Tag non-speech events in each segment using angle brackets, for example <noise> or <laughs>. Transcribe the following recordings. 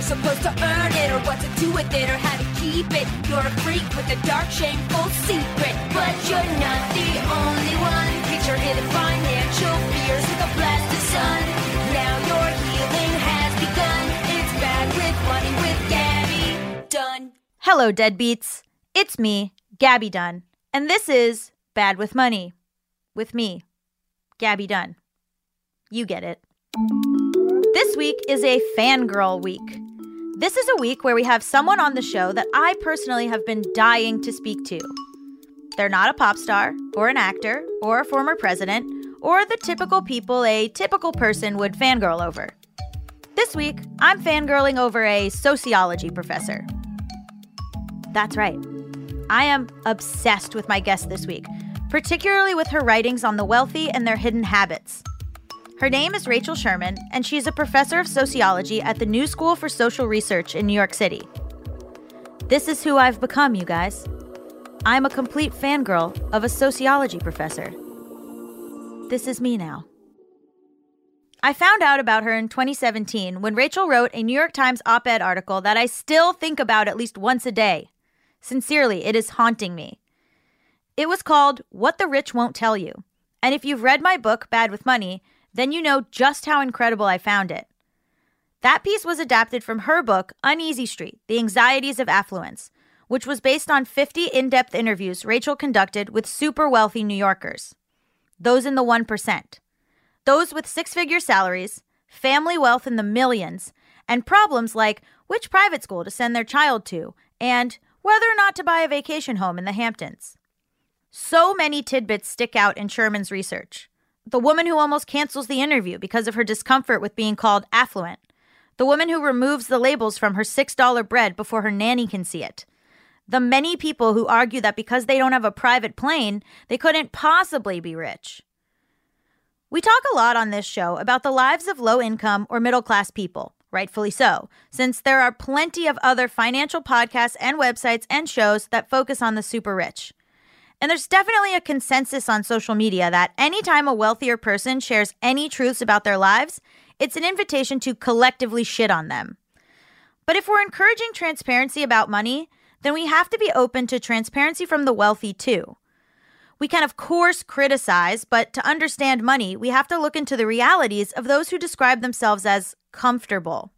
you're supposed to earn it, or what to do with it, or how to keep it. You're a freak with a dark, shameful secret. But you're not the only one. Your hidden financial fears with a blast of sun. Now your healing has begun. It's bad with money with Gabby Dunn. Hello, deadbeats. It's me, Gabby Dunn, and this is Bad with Money with me, Gabby Dunn. You get it. This week is a fangirl week. This is a week where we have someone on the show that I personally have been dying to speak to. They're not a pop star, or an actor, or a former president, or the typical people a typical person would fangirl over. This week, I'm fangirling over a sociology professor. That's right. I am obsessed with my guest this week, particularly with her writings on the wealthy and their hidden habits. Her name is Rachel Sherman, and she's a professor of sociology at the New School for Social Research in New York City. This is who I've become, you guys. I'm a complete fangirl of a sociology professor. This is me now. I found out about her in 2017 when Rachel wrote a New York Times op ed article that I still think about at least once a day. Sincerely, it is haunting me. It was called What the Rich Won't Tell You. And if you've read my book, Bad with Money, then you know just how incredible I found it. That piece was adapted from her book, Uneasy Street The Anxieties of Affluence, which was based on 50 in depth interviews Rachel conducted with super wealthy New Yorkers. Those in the 1%. Those with six figure salaries, family wealth in the millions, and problems like which private school to send their child to, and whether or not to buy a vacation home in the Hamptons. So many tidbits stick out in Sherman's research. The woman who almost cancels the interview because of her discomfort with being called affluent. The woman who removes the labels from her $6 bread before her nanny can see it. The many people who argue that because they don't have a private plane, they couldn't possibly be rich. We talk a lot on this show about the lives of low income or middle class people, rightfully so, since there are plenty of other financial podcasts and websites and shows that focus on the super rich. And there's definitely a consensus on social media that anytime a wealthier person shares any truths about their lives, it's an invitation to collectively shit on them. But if we're encouraging transparency about money, then we have to be open to transparency from the wealthy too. We can, of course, criticize, but to understand money, we have to look into the realities of those who describe themselves as comfortable.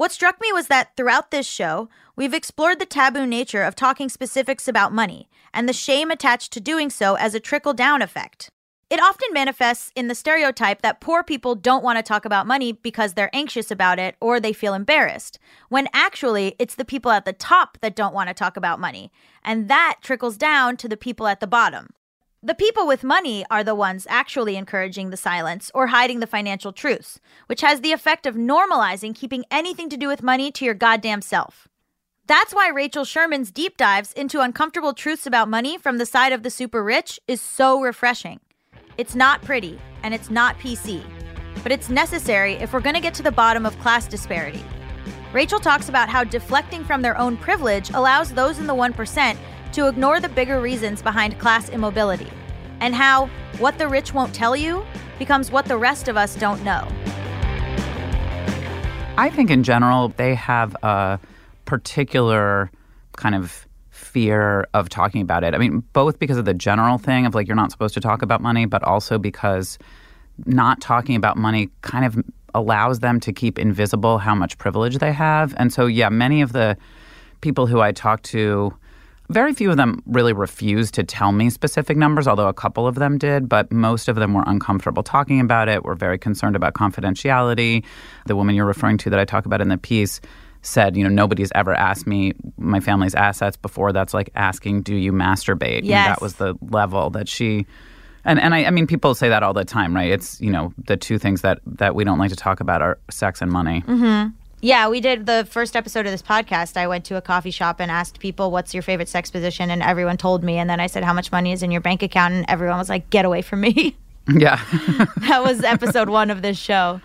What struck me was that throughout this show, we've explored the taboo nature of talking specifics about money and the shame attached to doing so as a trickle down effect. It often manifests in the stereotype that poor people don't want to talk about money because they're anxious about it or they feel embarrassed, when actually it's the people at the top that don't want to talk about money, and that trickles down to the people at the bottom. The people with money are the ones actually encouraging the silence or hiding the financial truths, which has the effect of normalizing keeping anything to do with money to your goddamn self. That's why Rachel Sherman's deep dives into uncomfortable truths about money from the side of the super rich is so refreshing. It's not pretty, and it's not PC, but it's necessary if we're going to get to the bottom of class disparity. Rachel talks about how deflecting from their own privilege allows those in the 1% to ignore the bigger reasons behind class immobility, and how what the rich won't tell you becomes what the rest of us don't know. I think in general, they have a particular kind of fear of talking about it. I mean, both because of the general thing of like you're not supposed to talk about money, but also because not talking about money kind of allows them to keep invisible how much privilege they have. And so, yeah, many of the people who I talk to, very few of them really refused to tell me specific numbers, although a couple of them did, but most of them were uncomfortable talking about it, were very concerned about confidentiality. The woman you're referring to that I talk about in the piece said, you know, nobody's ever asked me my family's assets before. That's like asking, do you masturbate? Yes. And that was the level that she. And and I, I mean, people say that all the time, right? It's you know the two things that that we don't like to talk about are sex and money. Mm-hmm. Yeah, we did the first episode of this podcast. I went to a coffee shop and asked people, "What's your favorite sex position?" And everyone told me. And then I said, "How much money is in your bank account?" And everyone was like, "Get away from me." <laughs> Yeah. <laughs> that was episode one of this show.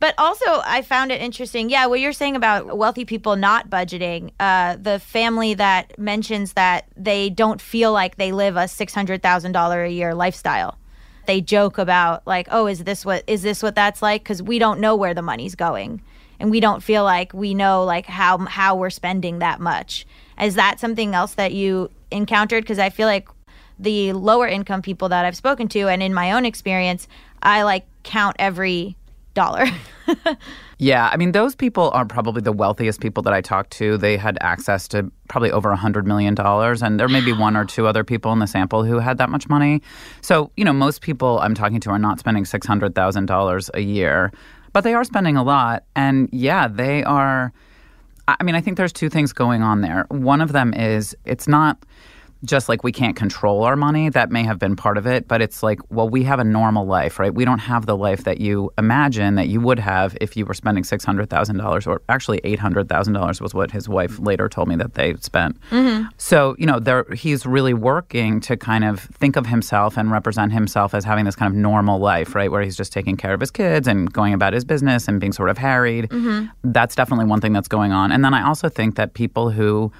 But also, I found it interesting. Yeah, what you're saying about wealthy people not budgeting, uh, the family that mentions that they don't feel like they live a six hundred thousand dollar a year lifestyle. They joke about like, "Oh, is this what is this what that's like?" Because we don't know where the money's going. And we don't feel like we know like how how we're spending that much. Is that something else that you encountered? Because I feel like the lower income people that I've spoken to, and in my own experience, I like count every dollar. <laughs> Yeah, I mean, those people are probably the wealthiest people that I talked to. They had access to probably over a $100 million, and there may be one or two other people in the sample who had that much money. So, you know, most people I'm talking to are not spending $600,000 a year, but they are spending a lot. And yeah, they are. I mean, I think there's two things going on there. One of them is it's not just like we can't control our money. That may have been part of it, but it's like, well, we have a normal life, right? We don't have the life that you imagine that you would have if you were spending six hundred thousand dollars, or actually eight hundred thousand dollars was what his wife later told me that they spent. Mm-hmm. So you know, there he's really working to kind of think of himself and represent himself as having this kind of normal life, right, where he's just taking care of his kids and going about his business and being sort of harried. Mm-hmm. That's definitely one thing that's going on. And then I also think that people who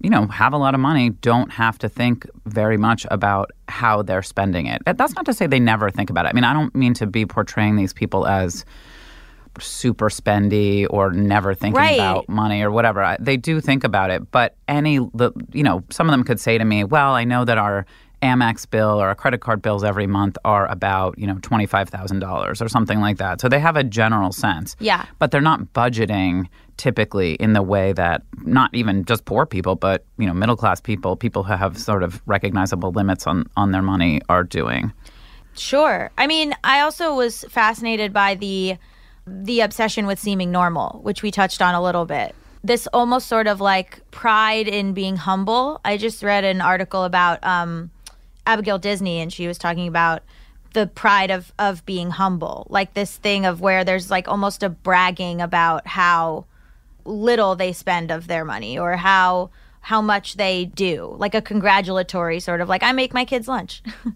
you know, have a lot of money don't have to think very much about how they're spending it. That's not to say they never think about it. I mean, I don't mean to be portraying these people as super spendy or never thinking Right. about money or whatever. I- They do think about it, but any the you know, some of them could say to me, "Well, I know that our Amex bill or our credit card bills every month are about, you know, $25,000 or something like that." So they have a general sense. Yeah. But they're not budgeting typically in the way that not even just poor people, but, you know, middle class people, people who have sort of recognizable limits on on their money are doing. Sure. I mean, I also was fascinated by the the obsession with seeming normal, which we touched on a little bit. This almost sort of like pride in being humble. I just read an article about um, Abigail Disney, and she was talking about the pride of of being humble, like this thing of where there's like almost a bragging about how little they spend of their money or how how much they do, like a congratulatory sort of like I make my kids lunch. <laughs>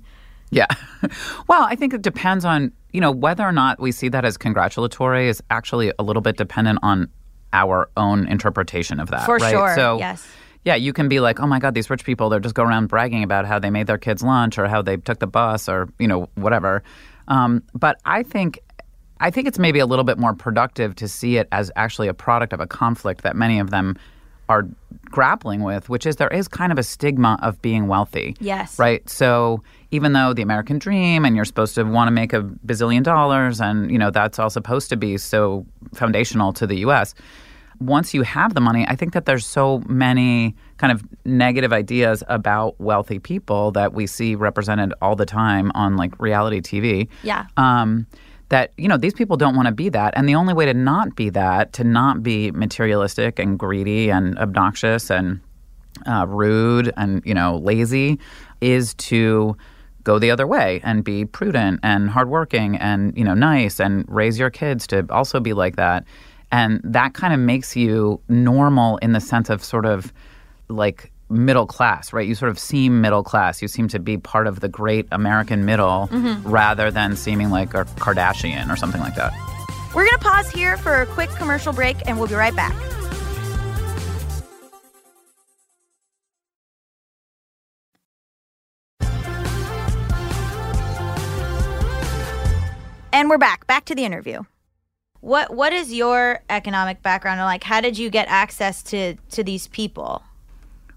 Yeah. <laughs> well, I think it depends on, you know, whether or not we see that as congratulatory is actually a little bit dependent on our own interpretation of that. For right? sure, So, yes. Yeah, you can be like, oh my God, these rich people, they're just go around bragging about how they made their kids lunch or how they took the bus or, you know, whatever. Um, but I think. I think it's maybe a little bit more productive to see it as actually a product of a conflict that many of them are grappling with, which is there is kind of a stigma of being wealthy. Yes. Right. So even though the American dream and you're supposed to want to make a bazillion dollars and, you know, that's all supposed to be so foundational to the US, once you have the money, I think that there's so many kind of negative ideas about wealthy people that we see represented all the time on like reality TV. Yeah. Um, that you know these people don't want to be that, and the only way to not be that, to not be materialistic and greedy and obnoxious and uh, rude and you know lazy, is to go the other way and be prudent and hardworking and you know nice and raise your kids to also be like that, and that kind of makes you normal in the sense of sort of like middle class, right? You sort of seem middle class. You seem to be part of the great American middle mm-hmm. rather than seeming like a Kardashian or something like that. We're going to pause here for a quick commercial break and we'll be right back. And we're back. Back to the interview. What what is your economic background and like how did you get access to to these people?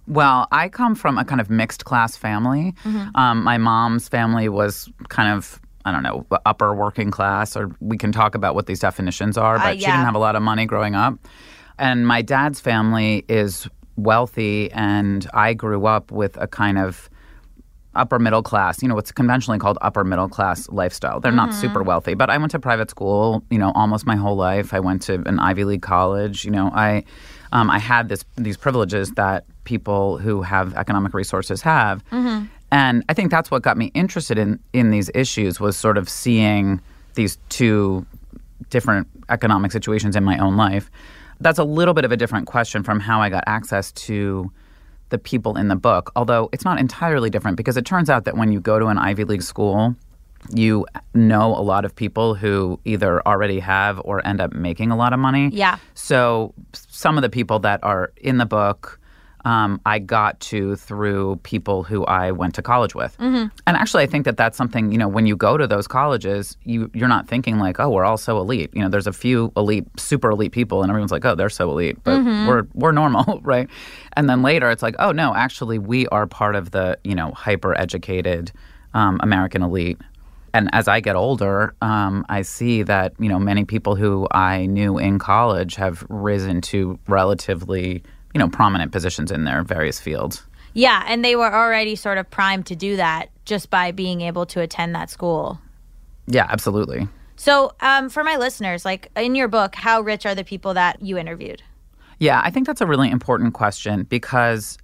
Well, I come from a kind of mixed class family. Mm-hmm. Um, my mom's family was kind of, I don't know, upper working class, or we can talk about what these definitions are, uh, but she yeah. didn't have a lot of money growing up. And my dad's family is wealthy, and I grew up with a kind of upper middle class, you know, what's conventionally called upper middle class lifestyle. They're not super mm-hmm. wealthy, but I went to private school, you know, almost my whole life. I went to an Ivy League college. You know, I um, I had this these privileges that people who have economic resources have, and I think that's what got me interested in in these issues was sort of seeing these two different economic situations in my own life. That's a little bit of a different question from how I got access to the people in the book, although it's not entirely different because it turns out that when you go to an Ivy League school, you know a lot of people who either already have or end up making a lot of money. Yeah. So some of the people that are in the book um, I got to through people who I went to college with. And actually, I think that that's something, you know, when you go to those colleges, you, you're not thinking like, oh, we're all so elite. You know, there's a few elite, super elite people, and everyone's like, oh, they're so elite, but we're, we're normal, <laughs> right? And then later it's like, oh, no, actually, we are part of the, you know, hyper educated um, American elite. And as I get older, um, I see that you know many people who I knew in college have risen to relatively you know prominent positions in their various fields. Yeah, and they were already sort of primed to do that just by being able to attend that school. Yeah, absolutely. So, um, for my listeners, like in your book, how rich are the people that you interviewed? Yeah, I think that's a really important question because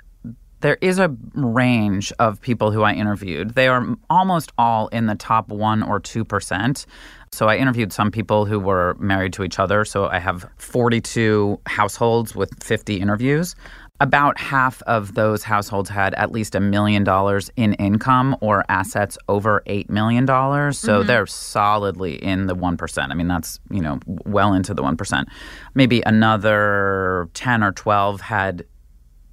there is a range of people who I interviewed. They are almost all in the top one or two percent. So I interviewed some people who were married to each other. So I have 42 households with 50 interviews. About half of those households had at least a million dollars in income or assets over $8 million. So mm-hmm. they're solidly in the 1%. I mean, that's, you know, well into the 1%. Maybe another 10 or 12 had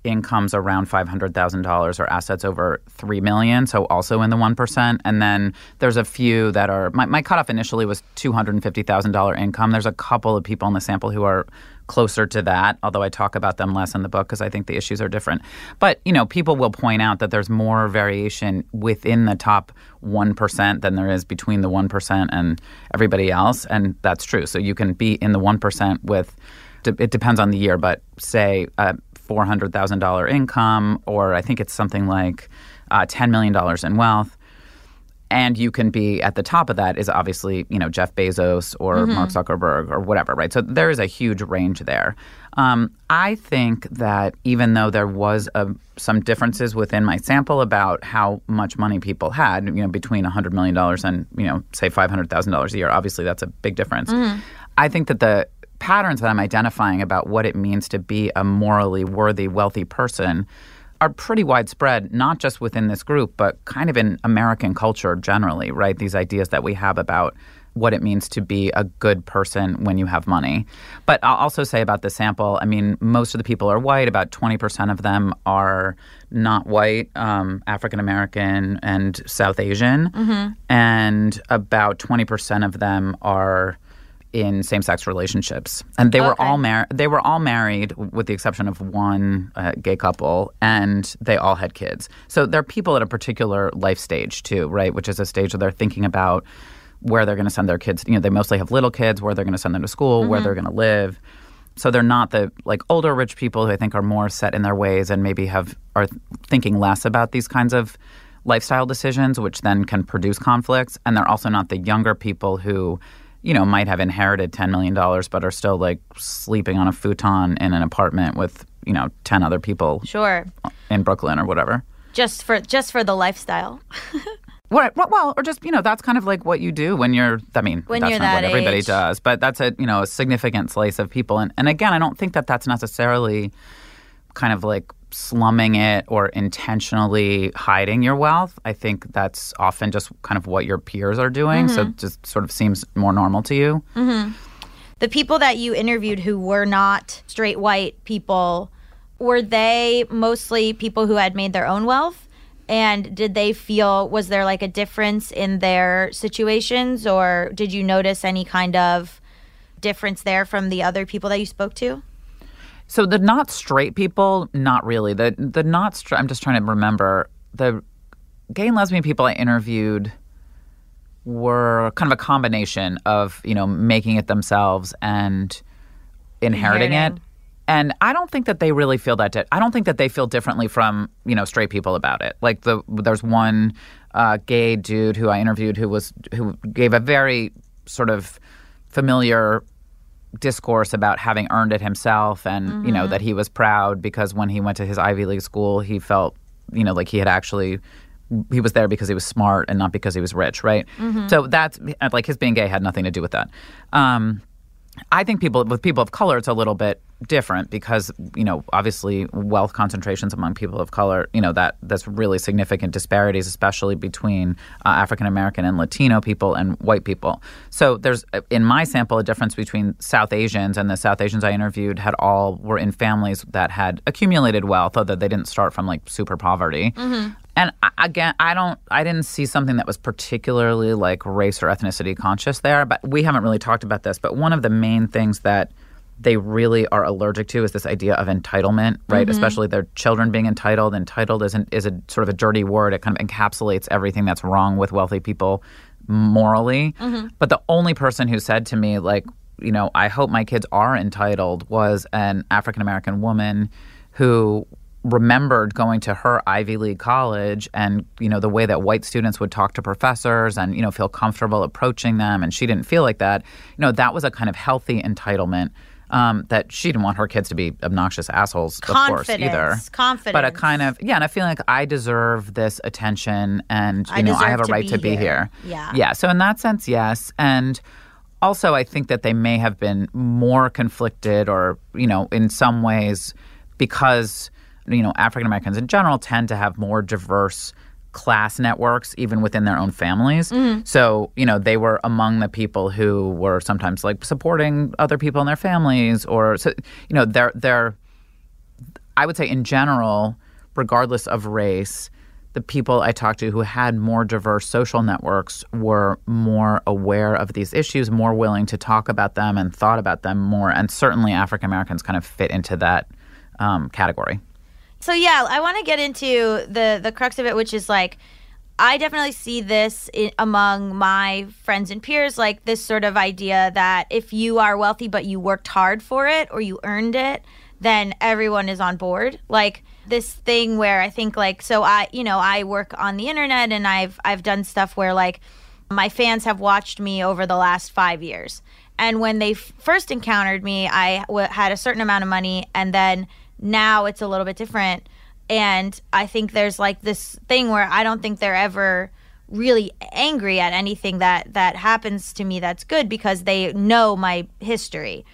incomes around $500,000 or assets over 3 million, so also in the 1%. And then there's a few that are my, my cutoff initially was $250,000 income. There's a couple of people in the sample who are closer to that, although I talk about them less in the book because I think the issues are different. But, you know, people will point out that there's more variation within the top 1% than there is between the 1% and everybody else, and that's true. So you can be in the 1% with it depends on the year, but say uh, $400,000 income, or I think it's something like uh, $10 million in wealth. And you can be at the top of that is obviously, you know, Jeff Bezos or Mark Zuckerberg or whatever, right? So there is a huge range there. Um, I think that even though there was a, some differences within my sample about how much money people had, you know, between $100 million and, you know, say $500,000 a year, obviously that's a big difference. I think that the patterns that I'm identifying about what it means to be a morally worthy, wealthy person are pretty widespread, not just within this group, but kind of in American culture generally, right? These ideas that we have about what it means to be a good person when you have money. But I'll also say about the sample, I mean, most of the people are white. About 20% of them are not white, um, African American, and South Asian. And about 20% of them are in same-sex relationships, and they were all married. They were all married, with the exception of one uh, gay couple, and they all had kids. So they're people at a particular life stage too, right? Which is a stage where they're thinking about where they're going to send their kids. You know, they mostly have little kids, where they're going to send them to school, where they're going to live. So they're not the like older rich people who I think are more set in their ways and maybe have are thinking less about these kinds of lifestyle decisions, which then can produce conflicts. And they're also not the younger people who, you know, might have inherited ten million dollars but are still like sleeping on a futon in an apartment with you know ten other people Sure. in Brooklyn or whatever. Just for just for the lifestyle. <laughs> What, what, well, or just you know, that's kind of like what you do when you're. I mean, When that's you're not that what everybody age. does, but that's a you know a significant slice of people. And and again, I don't think that that's necessarily kind of like slumming it or intentionally hiding your wealth. I think that's often just kind of what your peers are doing. So Mm-hmm. it just sort of seems more normal to you. the people that you interviewed who were not straight white people, were they mostly people who had made their own wealth? And did they feel, was there like a difference in their situations, or did you notice any kind of difference there from the other people that you spoke to? So the not straight people, not really. The the not straight. I'm just trying to remember the gay and lesbian people I interviewed were kind of a combination of you know making it themselves and inheriting, Inheriting. it. And I don't think that they really feel that. Di- I don't think that they feel differently from you know straight people about it. Like the there's one uh, gay dude who I interviewed who was who gave a very sort of familiar discourse about having earned it himself and you know that he was proud because when he went to his Ivy League school he felt you know like he had actually he was there because he was smart and not because he was rich right? So that's like his being gay had nothing to do with that. Um, I think people with people of color it's a little bit different because you know obviously wealth concentrations among people of color you know that that's really significant disparities especially between uh, African American and Latino people and white people so there's in my sample a difference between South Asians and the South Asians I interviewed had all were in families that had accumulated wealth although they didn't start from like super poverty and again, I don't, I didn't see something that was particularly like race or ethnicity conscious there. But we haven't really talked about this. But one of the main things that they really are allergic to is this idea of entitlement, right? Mm-hmm. Especially their children being entitled. Entitled is, an, is a sort of a dirty word. It kind of encapsulates everything that's wrong with wealthy people morally. Mm-hmm. But the only person who said to me, like, you know, I hope my kids are entitled was an African American woman who remembered going to her Ivy League college and you know the way that white students would talk to professors and you know feel comfortable approaching them and she didn't feel like that you know that was a kind of healthy entitlement um, that she didn't want her kids to be obnoxious assholes of course either Confidence, confidence. but a kind of yeah and I feel like I deserve this attention and you I know I have a to right be to be here. here Yeah. yeah so in that sense yes and also I think that they may have been more conflicted or you know in some ways because you know African Americans in general tend to have more diverse class networks even within their own families. So, you know, they were among the people who were sometimes like supporting other people in their families or so you know, they're they're I would say in general, regardless of race, the people I talked to who had more diverse social networks were more aware of these issues, more willing to talk about them and thought about them more. And certainly African Americans kind of fit into that um, category. So yeah, I want to get into the the crux of it, which is like, I definitely see this i among my friends and peers, like this sort of idea that if you are wealthy but you worked hard for it or you earned it, then everyone is on board. Like this thing where I think like so I you know I work on the internet and I've I've done stuff where like my fans have watched me over the last five years. And when they f- first encountered me, I w- had a certain amount of money, and then now it's a little bit different. And I think there's like this thing where I don't think they're ever really angry at anything that that happens to me that's good because they know my history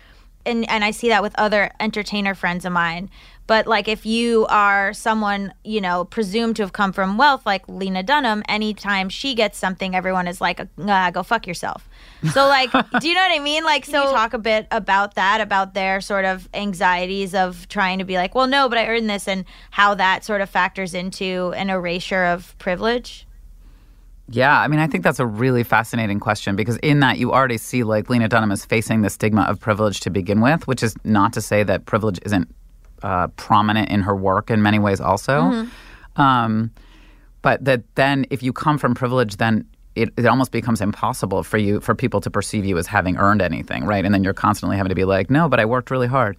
and and I see that with other entertainer friends of mine. But like if you are someone, you know, presumed to have come from wealth like Lena Dunham, anytime she gets something, everyone is like, ah, go fuck yourself. So like, <laughs> do you know what I mean? Like so talk a bit about that, about their sort of anxieties of trying to be like, well, no, but I earned this and how that sort of factors into an erasure of privilege. Yeah, I mean, I think that's a really fascinating question because in that you already see like Lena Dunham is facing the stigma of privilege to begin with, which is not to say that privilege isn't uh, prominent in her work in many ways, also. Um, but that then, if you come from privilege, then it, it almost becomes impossible for you for people to perceive you as having earned anything, right? And then you're constantly having to be like, no, but I worked really hard.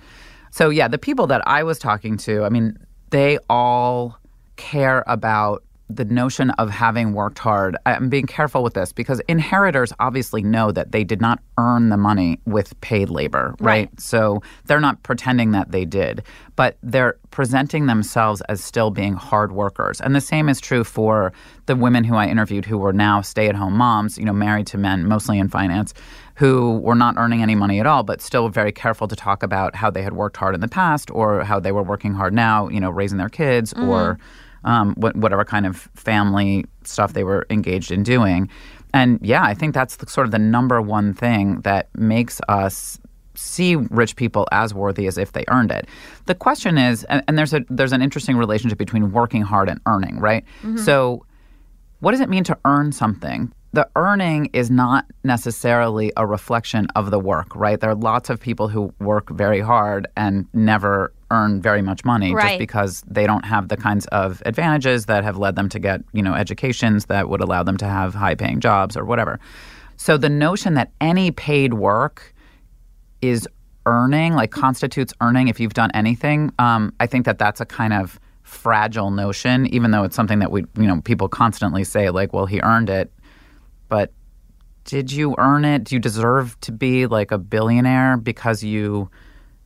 So yeah, the people that I was talking to, I mean, they all care about the notion of having worked hard. I'm being careful with this because inheritors obviously know that they did not earn the money with paid labor, right? So they're not pretending that they did, but they're presenting themselves as still being hard workers. And the same is true for the women who I interviewed who were now stay-at-home moms, you know, married to men, mostly in finance, who were not earning any money at all, but still very careful to talk about how they had worked hard in the past or how they were working hard now, you know, raising their kids or mm-hmm. Um, what, whatever kind of family stuff they were engaged in doing. And yeah, I think that's the, sort of the number one thing that makes us see rich people as worthy as if they earned it. The question is, and, and there's a there's an interesting relationship between working hard and earning, right? So, what does it mean to earn something? The earning is not necessarily a reflection of the work, right? There are lots of people who work very hard and never earn very much money Right. just because they don't have the kinds of advantages that have led them to get, you know, educations that would allow them to have high-paying jobs or whatever. So the notion that any paid work is earning, like constitutes earning if you've done anything, um, I think that that's a kind of fragile notion, even though it's something that we, you know, people constantly say, like, well, he earned it. But did you earn it? Do you deserve to be like a billionaire because you,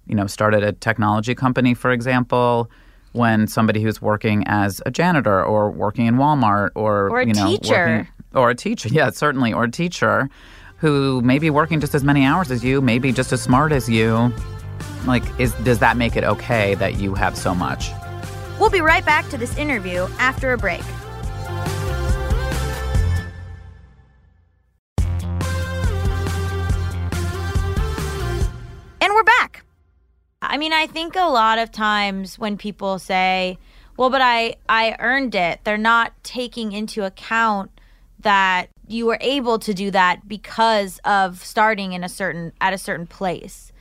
you know, started a technology company, for example? When somebody who's working as a janitor or working in Walmart or, Or a you know, teacher. working- or a teacher, <laughs> yeah, certainly, or a teacher who may be working just as many hours as you, maybe just as smart as you, Like, is does that make it okay that you have so much? We'll be right back to this interview after a break. Mean, I think a lot of times when people say, "Well, but I I earned it." They're not taking into account that you were able to do that because of starting in a certain at a certain place.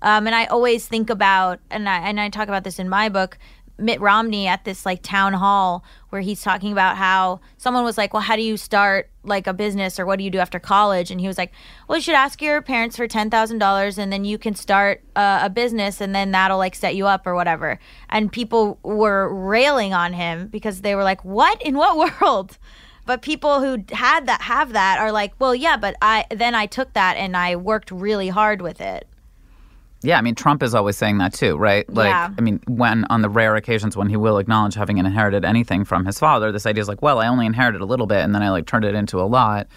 Um, and I always think about, and I and I talk about this in my book, Mitt Romney at this like town hall where he's talking about how someone was like, "Well, how do you start like a business or what do you do after college?" And he was like, "Well, you should ask your parents for ten thousand dollars, and then you can start uh, a business, and then that'll like set you up or whatever." And people were railing on him because they were like, "What in what <laughs> world?" But people who had that have that are like, "Well, yeah, but I then I took that and I worked really hard with it." Yeah, I mean, Trump is always saying that too, right? Like, Yeah. I mean, when on the rare occasions when he will acknowledge having inherited anything from his father, this idea is like, well, I only inherited a little bit and then I like turned it into a lot.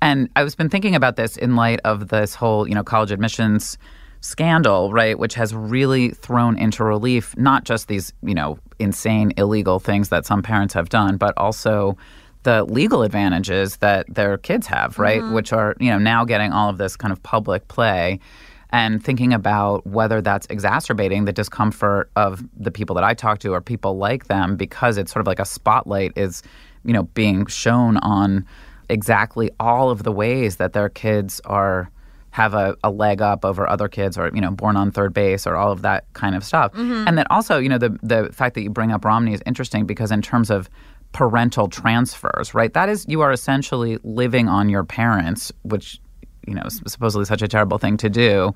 And I was been thinking about this in light of this whole, you know, college admissions scandal, right, which has really thrown into relief not just these, you know, insane illegal things that some parents have done, but also the legal advantages that their kids have, right, mm-hmm. which are, you know, now getting all of this kind of public play and thinking about whether that's exacerbating the discomfort of the people that I talk to or people like them because it's sort of like a spotlight is, you know, being shown on exactly all of the ways that their kids are have a, a leg up over other kids or you know born on third base or all of that kind of stuff. Mm-hmm. And then also you know the the fact that you bring up romney is interesting because in terms of parental transfers right that is you are essentially living on your parents which you know, supposedly such a terrible thing to do.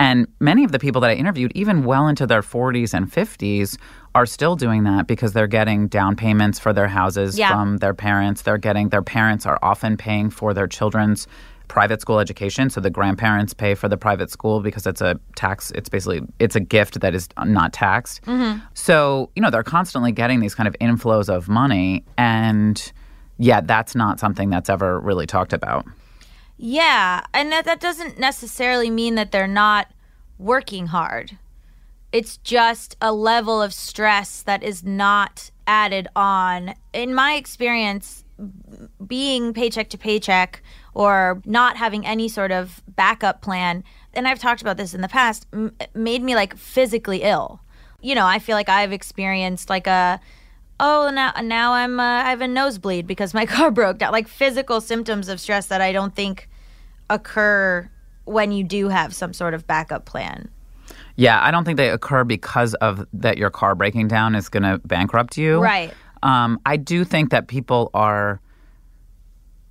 And many of the people that I interviewed, even well into their 40s and 50s, are still doing that because they're getting down payments for their houses Yeah. from their parents. They're getting, their parents are often paying for their children's private school education. So the grandparents pay for the private school because it's a tax, it's basically, it's a gift that is not taxed. Mm-hmm. So, you know, they're constantly getting these kind of inflows of money. And yeah, that's not something that's ever really talked about. Yeah, and that, that doesn't necessarily mean that they're not working hard. It's just a level of stress that is not added on. In my experience, being paycheck to paycheck or not having any sort of backup plan, and I've talked about this in the past, m- made me like physically ill. You know, I feel like I've experienced like a oh now now I'm uh, I have a nosebleed because my <laughs> car broke down like physical symptoms of stress that I don't think occur when you do have some sort of backup plan. Yeah, I don't think they occur because of that your car breaking down is going to bankrupt you. Right. Um, I do think that people are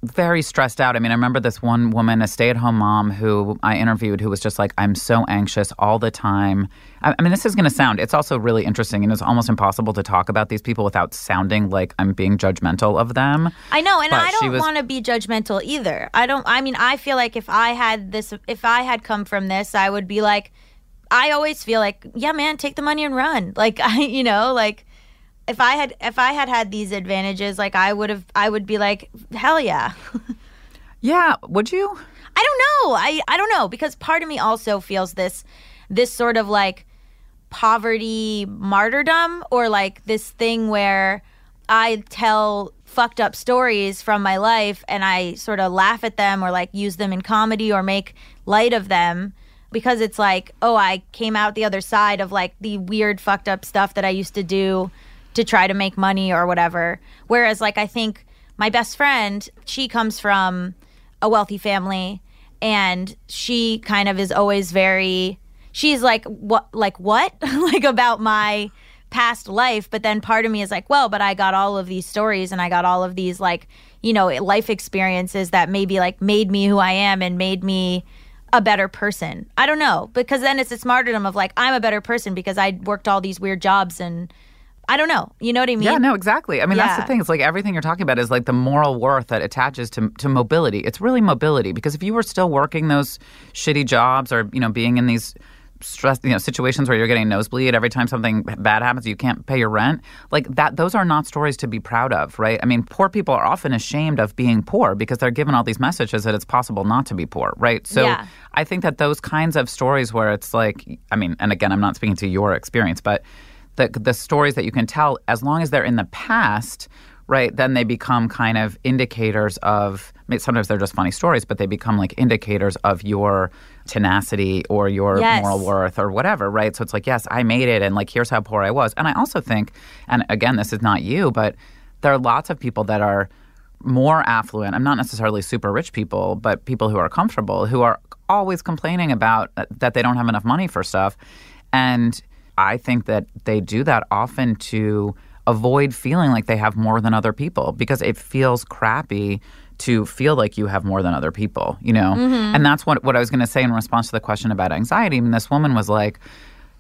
very stressed out. I mean, I remember this one woman, a stay at home mom who I interviewed, who was just like, I'm so anxious all the time. I, I mean, this is going to sound, it's also really interesting and it's almost impossible to talk about these people without sounding like I'm being judgmental of them. I know, and But I don't was- want to be judgmental either. I don't. I mean, I feel like if I had this, if I had come from this, I would be like, I always feel like, yeah, man, take the money and run. Like <laughs> I, you know, like if I had, if I had had these advantages, like I would have, I would be like, hell yeah. <laughs> Yeah, would you? I don't know. I I don't know because part of me also feels this this sort of like poverty martyrdom or like this thing where I tell fucked up stories from my life and I sort of laugh at them or like use them in comedy or make light of them because it's like, oh, I came out the other side of like the weird fucked up stuff that I used to do to try to make money or whatever. Whereas like I think my best friend, she comes from a wealthy family and she kind of is always very she's like what like what? <laughs> Like about my past life. But then part of me is like well but i got all of these stories and i got all of these like you know life experiences that maybe like made me who i am and made me a better person. I don't know because then it's this martyrdom of like i'm a better person because i worked all these weird jobs and i don't know you know what i mean Yeah, no, exactly. I mean, that's the thing. It's like everything you're talking about is like the moral worth that attaches to to mobility. It's really mobility because if you were still working those shitty jobs or you know being in these stress, you know, situations where you're getting nosebleed every time something bad happens, you can't pay your rent. Like that, those are not stories to be proud of, right? I mean, poor people are often ashamed of being poor because they're given all these messages that it's possible not to be poor, right? So Yeah. I think that those kinds of stories where it's like, I mean, and again, I'm not speaking to your experience, but the the stories that you can tell, as long as they're in the past, right, then they become kind of indicators of. I mean, sometimes they're just funny stories, but they become like indicators of your tenacity or your Yes. moral worth or whatever, right? So it's like, yes, I made it, and like here's how poor I was. And I also think, and again, this is not you, but there are lots of people that are more affluent. I'm not necessarily super rich people, but people who are comfortable, who are always complaining about uh, that they don't have enough money for stuff. And I think that they do that often to avoid feeling like they have more than other people because it feels crappy to feel like you have more than other people, you know? Mm-hmm. And that's what, what I was going to say in response to the question about anxiety. I mean, this woman was like,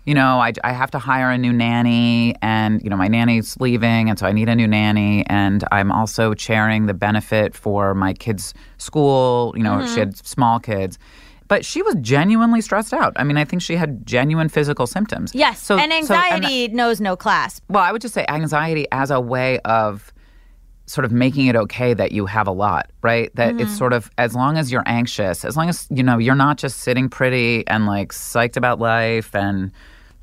you know, I, I have to hire a new nanny, and, you know, my nanny's leaving, and so I need a new nanny. And I'm also chairing the benefit for my kids' school. You know, she mm-hmm. had small kids. But she was genuinely stressed out. I mean, I think she had genuine physical symptoms. Yes. So, and so- and- anxiety knows no class. well, I would just say anxiety as a way of sort of making it okay that you have a lot, right? That Mm-hmm. it's sort of as long as you're anxious, as long as you know you're not just sitting pretty and like psyched about life and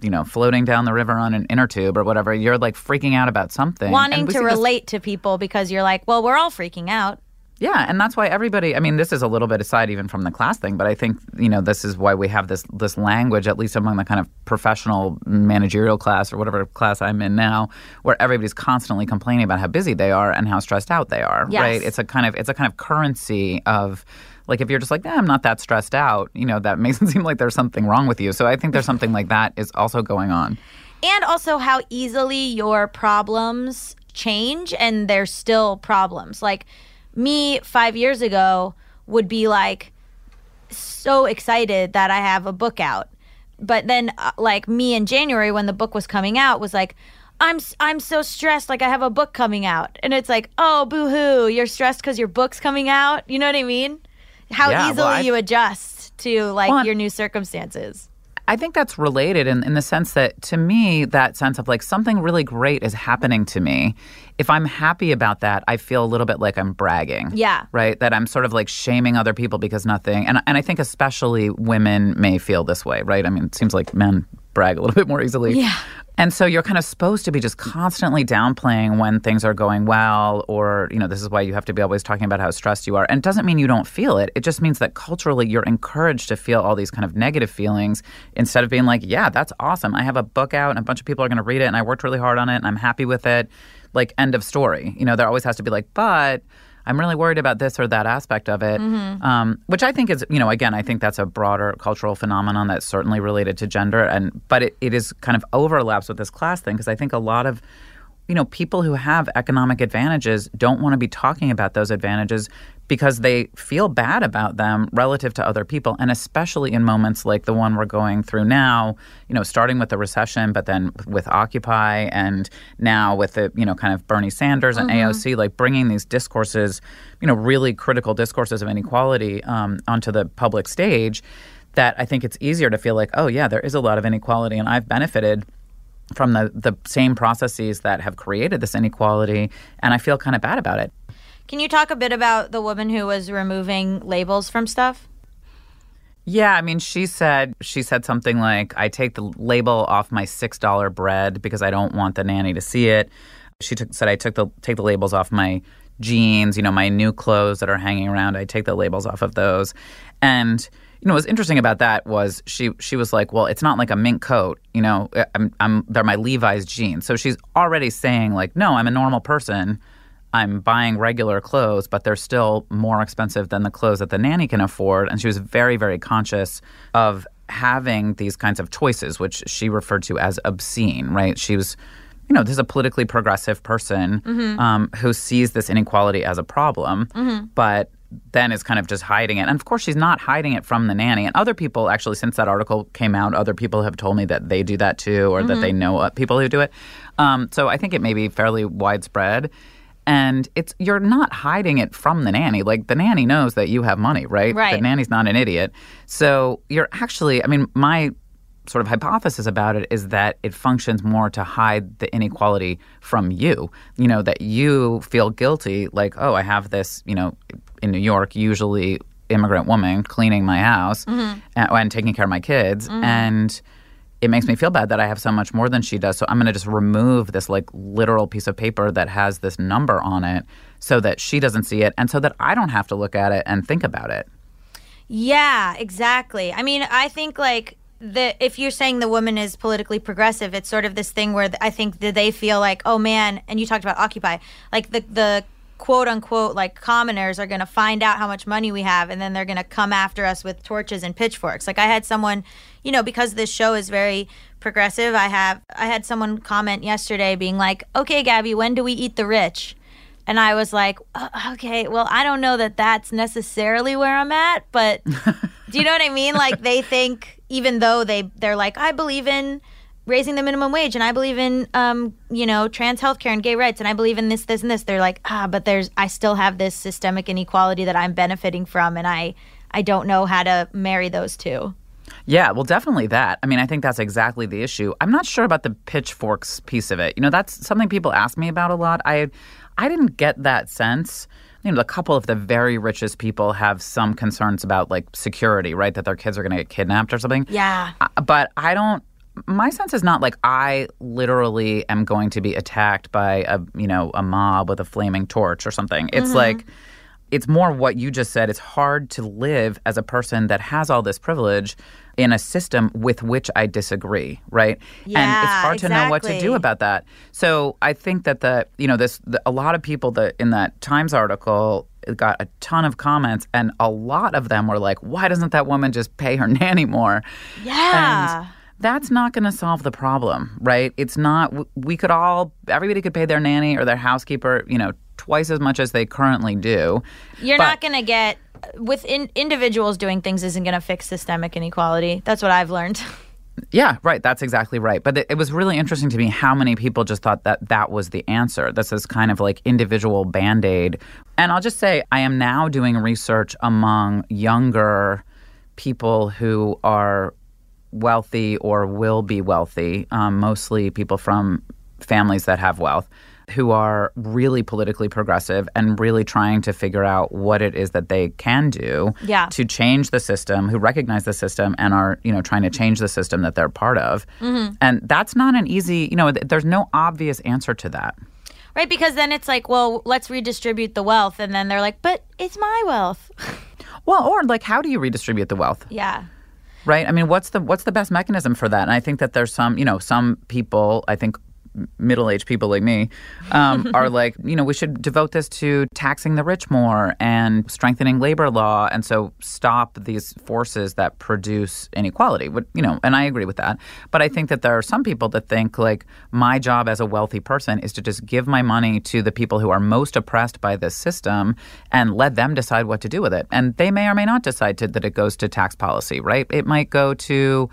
you know floating down the river on an inner tube or whatever, you're like freaking out about something, Wanting to see this- relate to people because you're like, well, we're all freaking out. Yeah, and that's why everybody. I mean, this is a little bit aside even from the class thing, but I think you know this is why we have this this language, at least among the kind of professional managerial class or whatever class I'm in now, where everybody's constantly complaining about how busy they are and how stressed out they are. Yes. Right? It's a kind of it's a kind of currency of. Like if you're just like, eh, I'm not that stressed out, you know, that <laughs> makes it seem like there's something wrong with you. So I think there's something like that is also going on. And also how easily your problems change and they're still problems. Like me 5 years ago would be like so excited that I have a book out. But then uh, like me in January when the book was coming out was like I'm I'm so stressed like I have a book coming out. And it's like, "Oh, boo-hoo, you're stressed cuz your book's coming out." You know what I mean? How Yeah, easily I- you adjust to like Well, your new circumstances. I think that's related in, in the sense that to me, that sense of like something really great is happening to me. If I'm happy about that, I feel a little bit like I'm bragging. Yeah. Right? That I'm sort of like shaming other people because nothing. And, and I think especially women may feel this way, right? I mean, it seems like men brag a little <laughs> bit more easily. Yeah. And so you're kind of supposed to be just constantly downplaying when things are going well, or, you know, this is why you have to be always talking about how stressed you are. And it doesn't mean you don't feel it. It just means that culturally you're encouraged to feel all these kind of negative feelings instead of being like, yeah, that's awesome. I have a book out and a bunch of people are going to read it and I worked really hard on it and I'm happy with it. Like, end of story. You know, there always has to be like, but. I'm really worried about this or that aspect of it, um, which I think is, you know, again, I think that's a broader cultural phenomenon that's certainly related to gender, and but it, it is kind of overlaps with this class thing because I think a lot of, you know, people who have economic advantages don't want to be talking about those advantages because they feel bad about them relative to other people, and especially in moments like the one we're going through now, you know, starting with the recession, but then with Occupy, and now with the, you know, kind of Bernie Sanders and AOC, like bringing these discourses, you know, really critical discourses of inequality um, onto the public stage. That I think it's easier to feel like, oh yeah, there is a lot of inequality, and I've benefited from the the same processes that have created this inequality, and I feel kind of bad about it. Can you talk a bit about the woman who was removing labels from stuff? Yeah, I mean, she said she said something like, "I take the label off my six dollar bread because I don't want the nanny to see it." She took, said, "I took the take the labels off my jeans, you know, my new clothes that are hanging around. I take the labels off of those." And you know, what's interesting about that was she she was like, "Well, it's not like a mink coat, you know. I'm I'm they're my Levi's jeans." So she's already saying like, "No, I'm a normal person." I'm buying regular clothes, but they're still more expensive than the clothes that the nanny can afford. And she was very, very conscious of having these kinds of choices, which she referred to as obscene, right? She was, you know, this is a politically progressive person um, who sees this inequality as a problem, but then is kind of just hiding it. And of course, she's not hiding it from the nanny. And other people, actually, since that article came out, other people have told me that they do that too, or that they know uh, people who do it. Um, so I think it may be fairly widespread and it's you're not hiding it from the nanny like the nanny knows that you have money right Right. the nanny's not an idiot so you're actually i mean my sort of hypothesis about it is that it functions more to hide the inequality from you. You know, that you feel guilty, like, oh, I have this, you know, in New York, usually immigrant woman cleaning my house and, and taking care of my kids. Mm-hmm. And it makes me feel bad that I have so much more than she does. So I'm going to just remove this like literal piece of paper that has this number on it so that she doesn't see it and so that I don't have to look at it and think about it. Yeah, exactly. I mean, I think like the if you're saying the woman is politically progressive, it's sort of this thing where I think that they feel like, oh man, and you talked about Occupy, like the the quote unquote like commoners are going to find out how much money we have and then they're going to come after us with torches and pitchforks. Like I had someone, you know, because this show is very progressive, I have I had someone comment yesterday being like, "Okay, Gabby, when do we eat the rich?" And I was like, "Uh, okay, well, I don't know that that's necessarily where I'm at, but <laughs> do you know what I mean? Like they think, even though they they're like, I believe in raising the minimum wage, and I believe in, um, you know, trans healthcare and gay rights, and I believe in this, this, and this. They're like, ah, but there's, I still have this systemic inequality that I'm benefiting from, and I, I don't know how to marry those two. Yeah, well, definitely that. I mean, I think that's exactly the issue. I'm not sure about the pitchforks piece of it. You know, that's something people ask me about a lot. I, I didn't get that sense. You know, a couple of the very richest people have some concerns about like security, right? That their kids are going to get kidnapped or something. Yeah. Uh, But I don't. My sense is not like I literally am going to be attacked by a you know a mob with a flaming torch or something. It's mm-hmm. like it's more what you just said. It's hard to live as a person that has all this privilege in a system with which I disagree, right? Yeah, and it's hard to know what to do about that. So I think that the you know this the, a lot of people that in that Times article got a ton of comments, and a lot of them were like, "Why doesn't that woman just pay her <laughs> nanny more?" Yeah. And that's not going to solve the problem, right? It's not, we could all, everybody could pay their nanny or their housekeeper, you know, twice as much as they currently do. You're But- not going to get with in, individuals doing things isn't going to fix systemic inequality. That's what I've learned. <laughs> Yeah, right. That's exactly right. But it, it was really interesting to me how many people just thought that that was the answer. This is kind of like individual band aid. And I'll just say, I am now doing research among younger people who are wealthy or will be wealthy, um, mostly people from families that have wealth. Who are really politically progressive and really trying to figure out what it is that they can do Yeah. to change the system, who recognize the system and are, you know, trying to change the system that they're part of. And that's not an easy, you know, th- there's no obvious answer to that. Right? Because then it's like, well, let's redistribute the wealth. And then they're like, but it's my wealth. <laughs> Well, or like how do you redistribute the wealth? yeah. Right? I mean, what's the what's the best mechanism for that? And I think that there's some, you know, some people, I think middle-aged people like me um, <laughs> are like you know we should devote this to taxing the rich more and strengthening labor law and so stop these forces that produce inequality. But, you know and i agree with that. But i think that there are some people that think like my job as a wealthy person is to just give my money to the people who are most oppressed by this system and let them decide what to do with it. And they may or may not decide to, that it goes to tax policy right? It might go to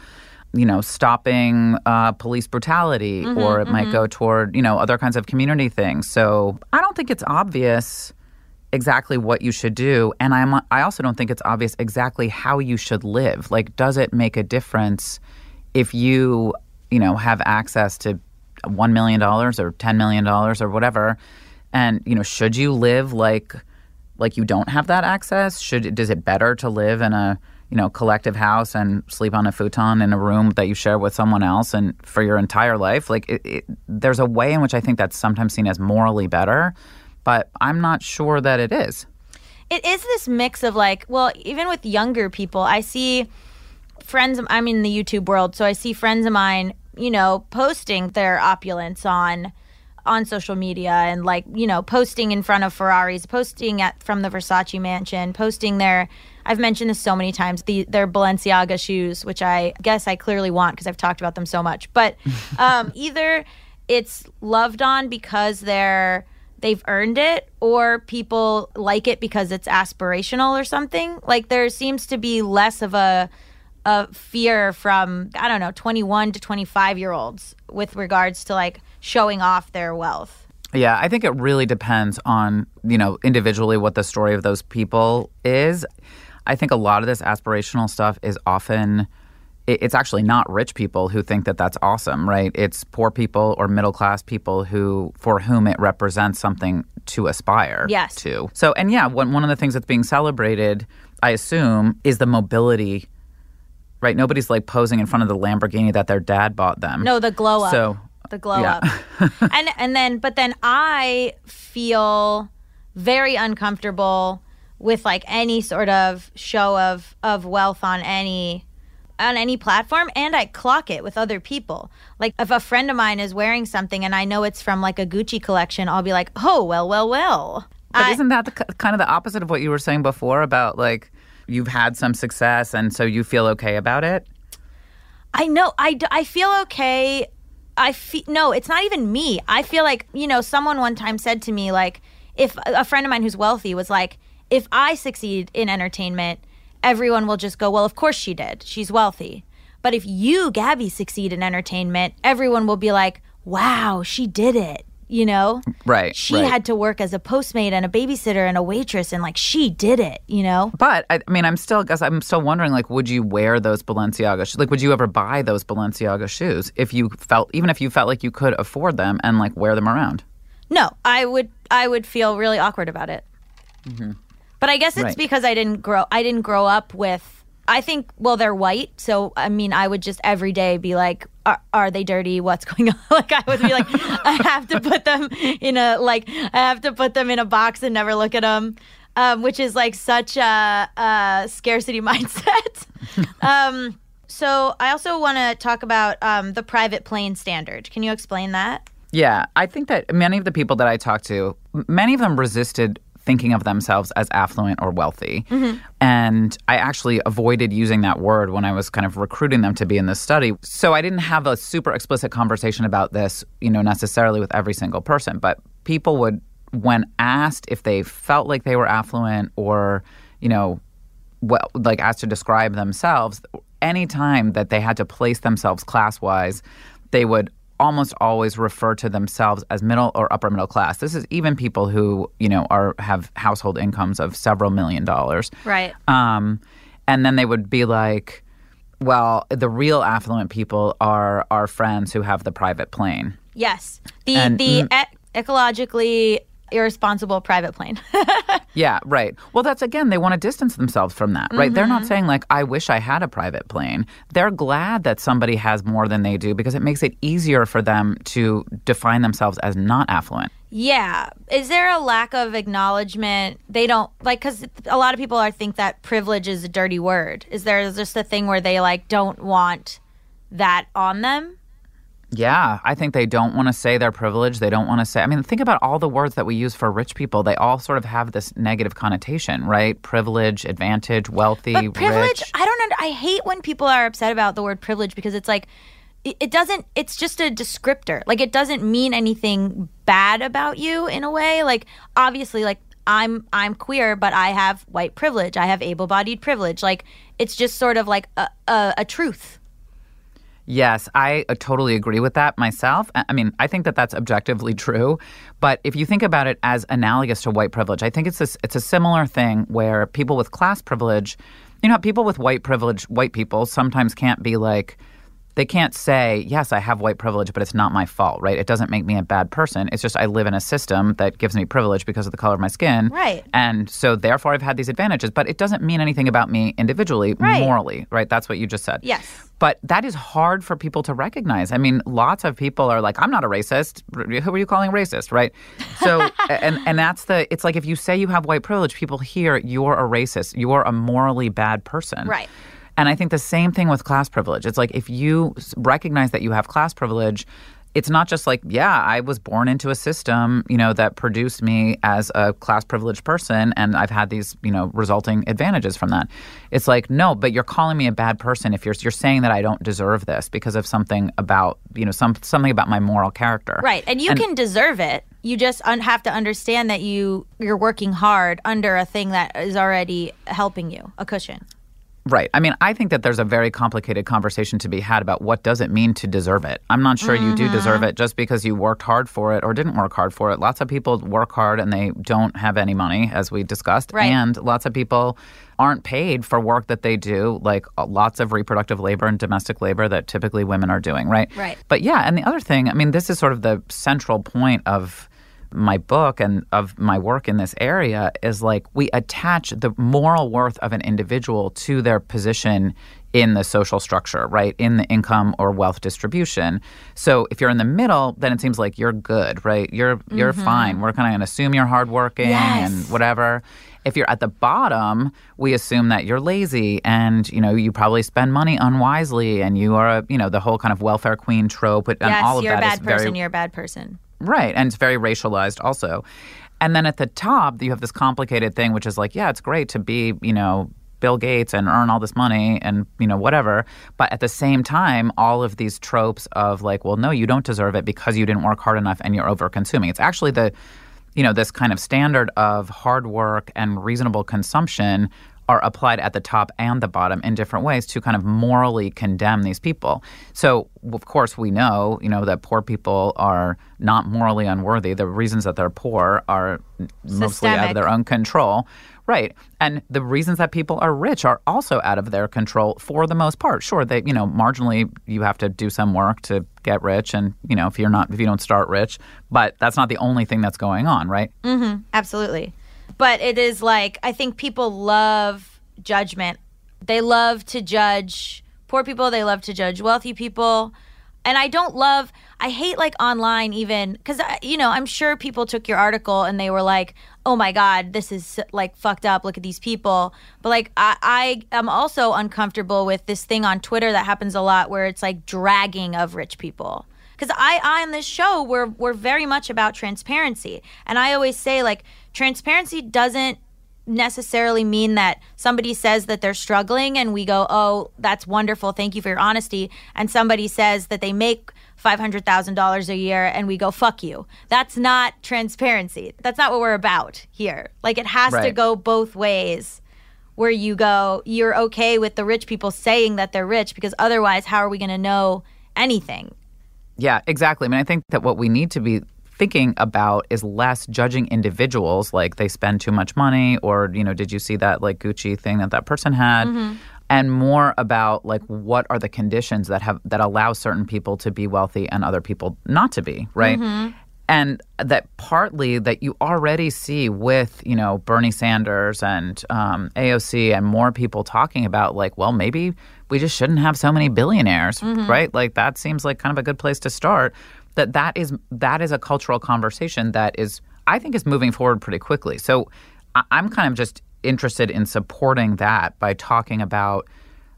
you know, stopping uh, police brutality, or it might go toward, you know, other kinds of community things. So I don't think it's obvious exactly what you should do, and I'm I also don't think it's obvious exactly how you should live. Like, does it make a difference if you, you know, have access to one million dollars or ten million dollars or whatever, and you know, should you live like like you don't have that access? Should does it better to live in a you know collective house and sleep on a futon in a room that you share with someone else and for your entire life? Like it, it, there's a way in which I think that's sometimes seen as morally better, but I'm not sure that it is. It is this mix of like, well, even with younger people, I see friends. I'm in the YouTube world, so I see friends of mine, you know, posting their opulence on on social media and like you know posting in front of Ferraris, posting at from the Versace mansion, posting their. I've mentioned this so many times. The their Balenciaga shoes, which I guess I clearly want because I've talked about them so much. But <laughs> um, either it's loved on because they're they've earned it or people like it because it's aspirational or something like there seems to be less of a a fear from i don't know 21 to 25 year olds with regards to like showing off their wealth Yeah, I think it really depends on, you know, individually what the story of those people is. I think a lot of this aspirational stuff is often it- it's actually not rich people who think that that's awesome, right? It's poor people or middle class people who for whom it represents something to aspire Yes. to. So, and yeah, one one of the things that's being celebrated, I assume, is the mobility. Right, nobody's like posing in front of the Lamborghini that their dad bought them. No, the glow up. So, the glow yeah. up. and and then but then I feel very uncomfortable with like any sort of show of of wealth on any on any platform and I clock it with other people. Like if a friend of mine is wearing something and I know it's from like a Gucci collection, I'll be like, "Oh, well, well, well." But I- isn't that the, kind of the opposite of what you were saying before about like you've had some success and so you feel okay about it? I know. I I feel okay. I feel no. It's not even me. I feel like you know. Someone one time said to me like, if a friend of mine who's wealthy was like, if I succeed in entertainment, everyone will just go, well, of course she did. She's wealthy. But if you, Gabby, succeed in entertainment, everyone will be like, wow, she did it. You know, Right, She right. had to work as a postmate and a babysitter and a waitress, and like she did it. You know, But I, I mean, I'm still guess I'm still wondering like, would you wear those Balenciaga? Sh- like, would you ever buy those Balenciaga shoes if you felt even if you felt like you could afford them and like wear them around? No, I would I would feel really awkward about it. Mm-hmm. But I guess it's Right. because I didn't grow I didn't grow up with I think well they're white, so I mean I would just every day be like are, are they dirty? What's <laughs> going on? Like I would be like I have to put them in a like I have to put them in a box and never look at them. Um, which is like such a, a scarcity <laughs> mindset. um, so I also want to talk about um, the private plane standard. Can you explain that? Yeah, I think that many of the people that I talked to, many of them resisted thinking of themselves as affluent or wealthy. Mm-hmm. And I actually avoided using that word when I was kind of recruiting them to be in this study. So I didn't have a super explicit conversation about this, you know, necessarily with every single person, but people would when asked if they felt like they were affluent or, you know, well, like asked to describe themselves, anytime that they had to place themselves class wise, they would almost always refer to themselves as middle or upper middle class. This is even people who, you know, are have household incomes of several million dollars. Right. Um, and then they would be like, well, the real affluent people are our friends who have the private plane. Yes. The And- the mm. e- ecologically irresponsible private plane. <laughs> Yeah, right. Well, that's again, they want to distance themselves from that, right? They're not mm-hmm. saying, like, I wish I had a private plane. They're glad that somebody has more than they do because it makes it easier for them to define themselves as not affluent. yeah. Is there a lack of acknowledgement? They don't like cuz a lot of people are think that privilege is a dirty word. Is there just a thing where they like don't want that on them? Yeah, I think they don't want to say their privilege. They don't want to say, I mean, think about all the words that we use for rich people. They all sort of have this negative connotation, right? Privilege, advantage, wealthy, But privilege, rich. I don't under, I hate when people are upset about the word privilege because it's like it, doesn't it's just a descriptor. Like it doesn't mean anything bad about you in a way. Like obviously like I'm I'm queer, but I have white privilege. I have able-bodied privilege. Like it's just sort of like a a, a truth. Yes, I uh, totally agree with that myself. I mean, I think that that's objectively true, but if you think about it as analogous to white privilege, I think it's this, it's a similar thing where people with class privilege, you know, people with white privilege, white people sometimes can't be like they can't say, "Yes, I have white privilege, but it's not my fault," right? It doesn't make me a bad person. It's just I live in a system that gives me privilege because of the color of my skin. Right. And so therefore I've had these advantages, but it doesn't mean anything about me individually, Right. morally, right? That's what you just said. Yes. But that is hard for people to recognize. I mean, lots of people are like, "I'm not a racist. Who are you calling racist?" Right? So, and <laughs> and that's the. It's like if you say you have white privilege, people hear you're a racist. You're a morally bad person. Right. And I think the same thing with class privilege. It's like if you recognize that you have class privilege, it's not just like, yeah, I was born into a system, you know, that produced me as a class privileged person and I've had these, you know, resulting advantages from that. It's like, no, but you're calling me a bad person if you're you're saying that I don't deserve this because of something about, you know, some something about my moral character. Right. And you can deserve it. You just un- have to understand that you you're working hard under a thing that is already helping you, a cushion. Right. I mean, I think that there's a very complicated conversation to be had about what does it mean to deserve it. I'm not sure you do deserve Mm-hmm. it just because you worked hard for it or didn't work hard for it. Lots of people work hard and they don't have any money, as we discussed. Right. And lots of people aren't paid for work that they do, like uh, lots of reproductive labor and domestic labor that typically women are doing, right? Right. But yeah, and the other thing, I mean, this is sort of the central point of my book and of my work in this area is like we attach the moral worth of an individual to their position in the social structure, right? In the income or wealth distribution. So if you're in the middle, then it seems like you're good, right? You're you're mm-hmm. fine. We're kind of going to assume you're hardworking Yes. and whatever. If you're at the bottom, we assume that you're lazy and you know you probably spend money unwisely and you are a you know the whole kind of welfare queen trope and yes, all of you're a that is bad person. very You're a bad person. Right. And it's very racialized also. And then at the top, you have this complicated thing, which is like, yeah, it's great to be, you know, Bill Gates and earn all this money and, you know, whatever. But at the same time, all of these tropes of like, well, no, you don't deserve it because you didn't work hard enough and you're over consuming. It's actually the, you know, this kind of standard of hard work and reasonable consumption are applied at the top and the bottom in different ways to kind of morally condemn these people. So, of course, we know, you know, that poor people are not morally unworthy. The reasons that they're poor are mostly out of their own control. Right. And the reasons that people are rich are also out of their control for the most part. Sure, they, you know, marginally you have to do some work to get rich and, you know, if you're not if you don't start rich, but that's not the only thing that's going on, right? Mm-hmm. Absolutely. But it is like, I think people love judgment. They love to judge poor people, they love to judge wealthy people. And I don't love, I hate like online even, because, uh, you know, I'm sure people took your article and they were like, oh my God, this is like fucked up. Look at these people. But like, I, I am also uncomfortable with this thing on Twitter that happens a lot where it's like dragging of rich people because I, I on this show we're we're very much about transparency and i always say like transparency doesn't necessarily mean that somebody says that they're struggling and we go oh that's wonderful. Thank you for your honesty. And somebody says that they make $500000 a year and we go fuck you. That's not transparency. That's not what we're about here. Like it has to go both ways where you go you're okay with the rich people saying that they're rich because otherwise how are we going to know anything? Yeah, exactly. I mean, I think that what we need to be thinking about is less judging individuals like they spend too much money or, you know, did you see that like Gucci thing that that person had? Mm-hmm. And more about like what are the conditions that have that allow certain people to be wealthy and other people not to be, right? Mm-hmm. And that partly that you already see with, you know, Bernie Sanders and um, AOC and more people talking about like, well, maybe we just shouldn't have so many billionaires, mm-hmm. right? Like that seems like kind of a good place to start. That that is that is a cultural conversation that is I think is moving forward pretty quickly. So I'm kind of just interested in supporting that by talking about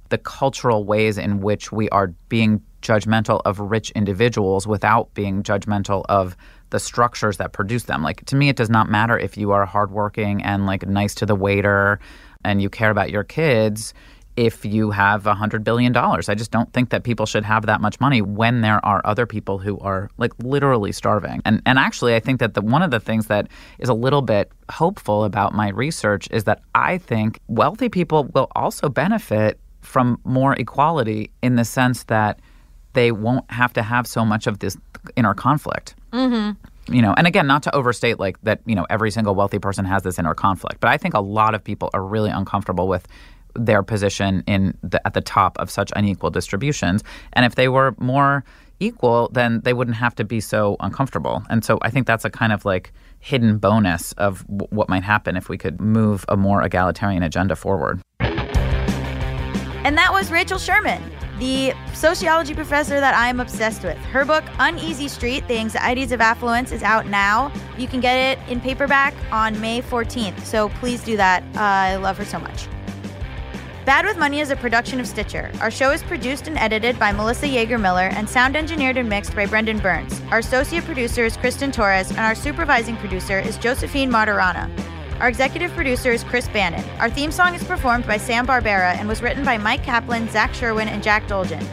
the cultural ways in which we are being judgmental of rich individuals without being judgmental of the structures that produce them. Like to me, it does not matter if you are hardworking and like nice to the waiter and you care about your kids if you have a hundred billion dollars. I just don't think that people should have that much money when there are other people who are like literally starving. And and actually I think that the one of the things that is a little bit hopeful about my research is that I think wealthy people will also benefit from more equality in the sense that they won't have to have so much of this inner conflict. Mm-hmm. You know, and again, not to overstate like that. You know, every single wealthy person has this inner conflict, but I think a lot of people are really uncomfortable with their position in the, at the top of such unequal distributions. And if they were more equal, then they wouldn't have to be so uncomfortable. And so I think that's a kind of like hidden bonus of w- what might happen if we could move a more egalitarian agenda forward. And that was Rachel Sherman, the sociology professor that I'm obsessed with. Her book, Uneasy Street The Anxieties of Affluence, is out now. You can get it in paperback on May 14th, so please do that. Uh, I love her so much. Bad with Money is a production of Stitcher. Our show is produced and edited by Melissa Yeager Miller and sound engineered and mixed by Brendan Burns. Our associate producer is Kristen Torres, and our supervising producer is Josephine Martorana. Our executive producer is Chris Bannon. Our theme song is performed by Sam Barbera and was written by Mike Kaplan, Zach Sherwin, and Jack Dolgen.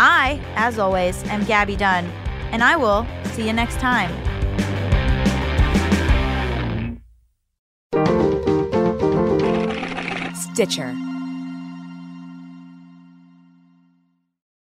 I, as always, am Gabby Dunn, and I will see you next time. Stitcher.